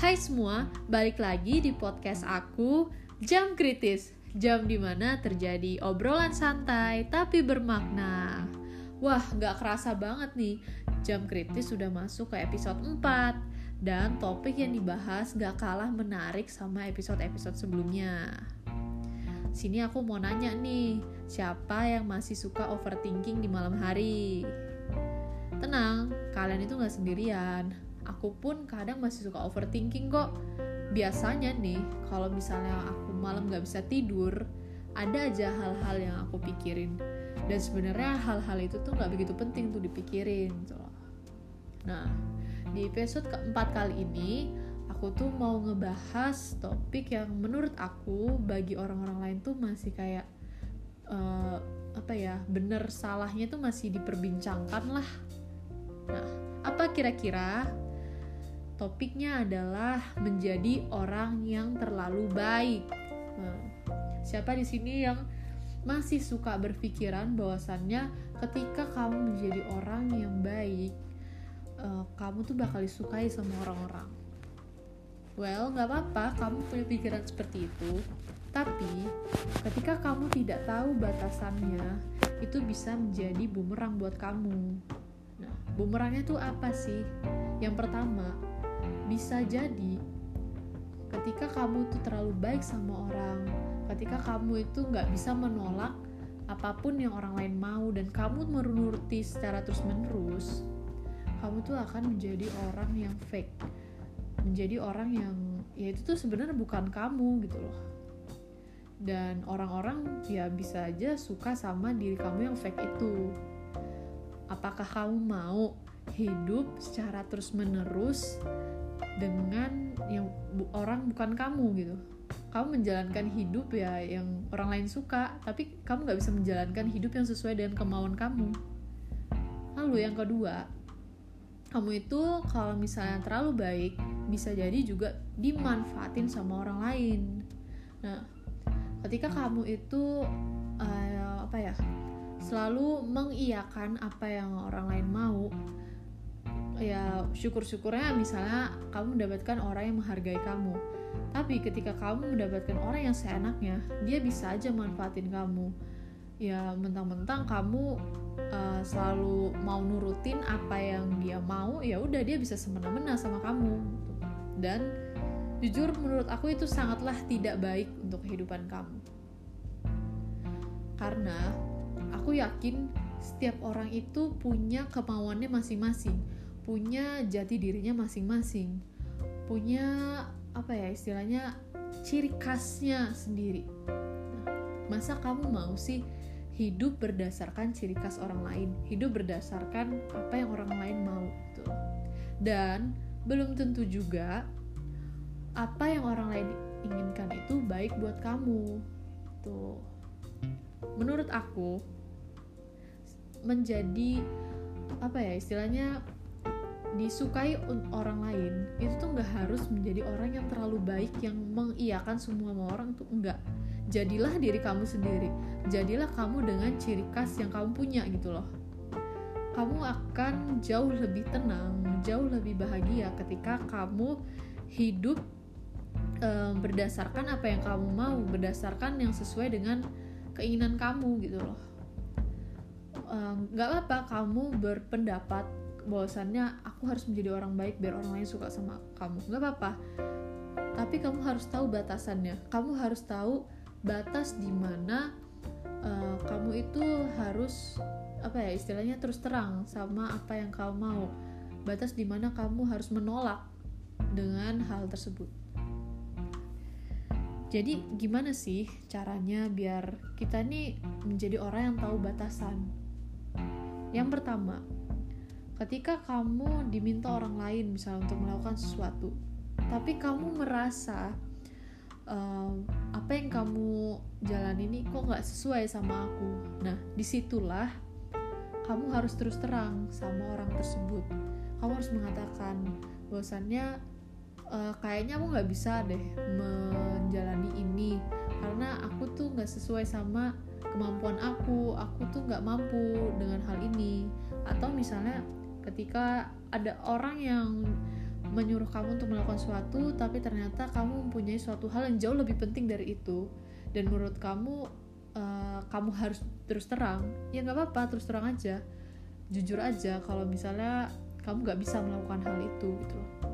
Hai semua, balik lagi di podcast aku Jam Kritis. Jam di mana terjadi obrolan santai tapi bermakna. Wah, gak kerasa banget nih Jam Kritis sudah masuk ke episode 4 Dan topik yang dibahas gak kalah menarik sama episode-episode sebelumnya. Sini aku mau nanya nih Siapa yang masih suka overthinking di malam hari? Tenang, kalian itu gak sendirian aku pun kadang masih suka overthinking kok. Biasanya nih kalau misalnya aku malam gak bisa tidur ada aja hal-hal yang aku pikirin. Dan sebenarnya hal-hal itu tuh nggak begitu penting tuh dipikirin gitu nah di episode keempat kali ini aku tuh mau ngebahas topik yang menurut aku bagi orang-orang lain tuh masih kayak uh, apa ya bener salahnya tuh masih diperbincangkan lah. Nah apa kira-kira topiknya adalah menjadi orang yang terlalu baik. Nah, siapa di sini yang masih suka berpikiran bahwasannya ketika kamu menjadi orang yang baik, uh, kamu tuh bakal disukai sama orang-orang. Well, nggak apa-apa, kamu punya pikiran seperti itu. Tapi, ketika kamu tidak tahu batasannya, itu bisa menjadi bumerang buat kamu. Nah, bumerangnya tuh apa sih? Yang pertama, bisa jadi ketika kamu tuh terlalu baik sama orang ketika kamu itu nggak bisa menolak apa pun yang orang lain mau dan kamu menuruti secara terus menerus kamu tuh akan menjadi orang yang fake menjadi orang yang ya itu tuh sebenarnya bukan kamu gitu loh. Dan orang-orang ya bisa aja suka sama diri kamu yang fake itu apakah kamu mau hidup secara terus menerus dengan yang orang bukan kamu gitu? Kamu menjalankan hidup ya yang orang lain suka tapi kamu nggak bisa menjalankan hidup yang sesuai dengan kemauan kamu. Lalu yang kedua kamu itu kalau misalnya terlalu baik bisa jadi juga dimanfaatin sama orang lain. Nah ketika kamu itu uh, apa ya selalu mengiyakan apa yang orang lain mau. Ya syukur-syukurnya misalnya kamu mendapatkan orang yang menghargai kamu. Tapi ketika kamu mendapatkan orang yang seenaknya dia bisa aja manfaatin kamu. Ya mentang-mentang kamu uh, selalu mau nurutin apa yang dia mau ya udah dia bisa semena-mena sama kamu. Dan jujur menurut aku itu sangatlah tidak baik untuk kehidupan kamu. Karena aku yakin setiap orang itu punya kemauannya masing-masing punya jati dirinya masing-masing punya apa ya istilahnya ciri khasnya sendiri. Nah, masa kamu mau sih hidup berdasarkan ciri khas orang lain? Hidup berdasarkan apa yang orang lain mau gitu. Dan belum tentu juga apa yang orang lain inginkan itu baik buat kamu tuh menurut aku menjadi apa ya istilahnya disukai orang lain itu tuh nggak harus menjadi orang yang terlalu baik yang mengiyakan semua orang tuh enggak jadilah diri kamu sendiri. Jadilah kamu dengan ciri khas yang kamu punya gitu loh. Kamu akan jauh lebih tenang jauh lebih bahagia ketika kamu hidup um, berdasarkan apa yang kamu mau berdasarkan yang sesuai dengan keinginan kamu gitu loh. Nggak um, apa-apa kamu berpendapat bahwasannya aku harus menjadi orang baik biar orang lain suka sama kamu. Nggak apa-apa. Tapi kamu harus tahu batasannya. Kamu harus tahu batas di mana uh, kamu itu harus apa ya istilahnya terus terang sama apa yang kamu mau. Batas di mana kamu harus menolak dengan hal tersebut jadi gimana sih caranya biar kita nih menjadi orang yang tahu batasan? Yang pertama ketika kamu diminta orang lain misalnya untuk melakukan sesuatu tapi kamu merasa um, apa yang kamu jalan ini kok nggak sesuai sama aku? Nah di situlah kamu harus terus terang sama orang tersebut. Kamu harus mengatakan bahwasannya uh, kayaknya aku nggak bisa deh menjalani ini. Karena aku tuh nggak sesuai sama kemampuan aku. Aku tuh nggak mampu dengan hal ini. Atau misalnya ketika ada orang yang menyuruh kamu untuk melakukan sesuatu tapi ternyata kamu mempunyai suatu hal yang jauh lebih penting dari itu. Dan menurut kamu uh, kamu harus terus terang ya nggak apa-apa terus terang aja. Jujur aja kalau misalnya kamu nggak bisa melakukan hal itu gitu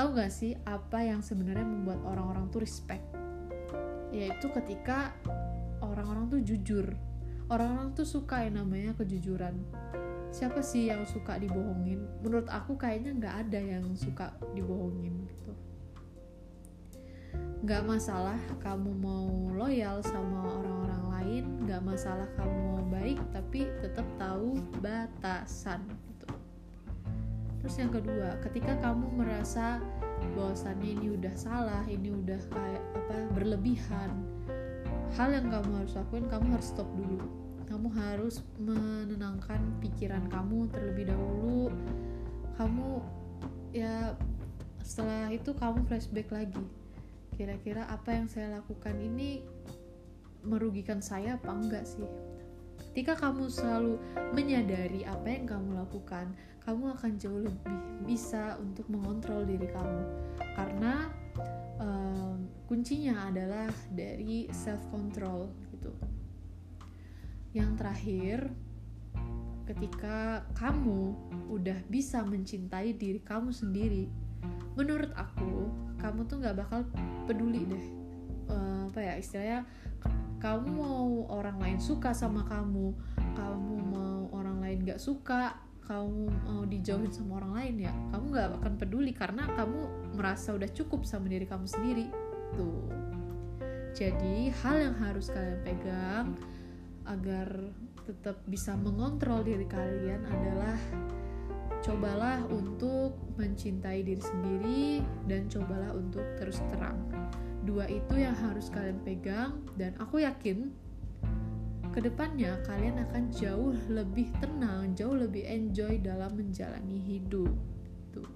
tahu nggak sih apa yang sebenarnya membuat orang-orang tuh respect? Yaitu ketika orang-orang tuh jujur. Orang-orang tuh suka yang namanya kejujuran. Siapa sih yang suka dibohongin? Menurut aku kayaknya nggak ada yang suka dibohongin gitu. Nggak masalah kamu mau loyal sama orang-orang lain nggak masalah kamu mau baik tapi tetap tahu batasan terus yang kedua ketika kamu merasa bahwasannya ini udah salah ini udah kayak apa berlebihan hal yang kamu harus lakuin kamu harus stop dulu. Kamu harus menenangkan pikiran kamu terlebih dahulu. Kamu ya setelah itu kamu flashback lagi. Kira-kira apa yang saya lakukan ini merugikan saya apa enggak sih? Ketika kamu selalu menyadari apa yang kamu lakukan kamu akan jauh lebih bisa untuk mengontrol diri kamu. Karena um, kuncinya adalah dari self control gitu. Yang terakhir, ketika kamu udah bisa mencintai diri kamu sendiri, menurut aku kamu tuh nggak bakal peduli deh uh, apa ya istilahnya kamu mau orang lain suka sama kamu, kamu mau orang lain nggak suka, kamu mau dijauhin sama orang lain ya, kamu nggak akan peduli karena kamu merasa udah cukup sama diri kamu sendiri tuh. Jadi hal yang harus kalian pegang agar tetap bisa mengontrol diri kalian adalah cobalah untuk mencintai diri sendiri dan cobalah untuk terus terang. Dua itu yang harus kalian pegang dan aku yakin ke depannya kalian akan jauh lebih tenang, jauh lebih enjoy dalam menjalani hidup. Tuh.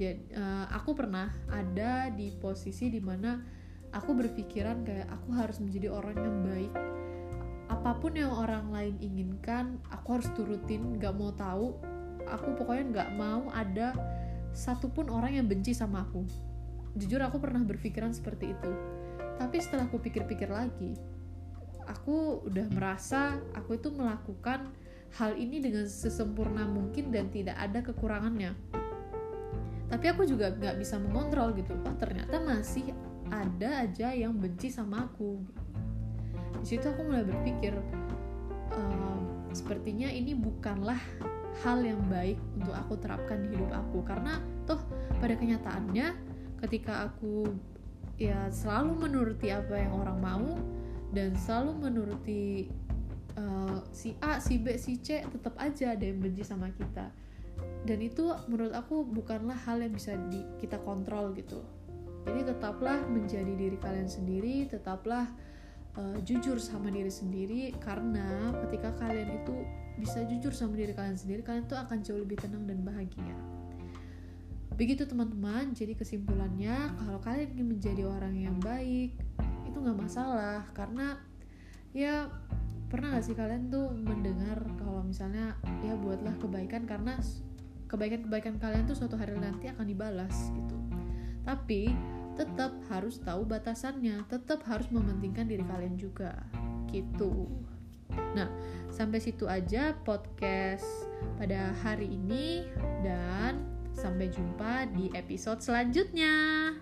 Jadi uh, aku pernah ada di posisi di mana aku berpikiran kayak aku harus menjadi orang yang baik apa pun yang orang lain inginkan aku harus turutin gak mau tahu aku pokoknya gak mau ada satupun orang yang benci sama aku jujur aku pernah berpikiran seperti itu tapi setelah aku pikir-pikir lagi aku udah merasa aku itu melakukan hal ini dengan sesempurna mungkin dan tidak ada kekurangannya. Tapi aku juga gak bisa mengontrol gitu. Oh ternyata masih ada aja yang benci sama aku. Di situ aku mulai berpikir uh, sepertinya ini bukanlah hal yang baik untuk aku terapkan di hidup aku. Karena toh pada kenyataannya ketika aku ya selalu menuruti apa yang orang mau dan selalu menuruti uh, si A, si B, si C tetap aja ada yang benci sama kita. Dan itu menurut aku bukanlah hal yang bisa di, kita kontrol gitu. Jadi tetaplah menjadi diri kalian sendiri tetaplah uh, jujur sama diri sendiri. Karena ketika kalian itu bisa jujur sama diri kalian sendiri kalian tuh akan jauh lebih tenang dan bahagia. Begitu teman-teman. Jadi kesimpulannya kalau kalian ingin menjadi orang yang baik itu nggak masalah karena ya pernah gak sih kalian tuh mendengar kalau misalnya ya buatlah kebaikan karena kebaikan-kebaikan kalian tuh suatu hari nanti akan dibalas gitu tapi tetap harus tahu batasannya, tetap harus mementingkan diri kalian juga. Gitu. Nah, sampai situ aja podcast pada hari ini dan sampai jumpa di episode selanjutnya.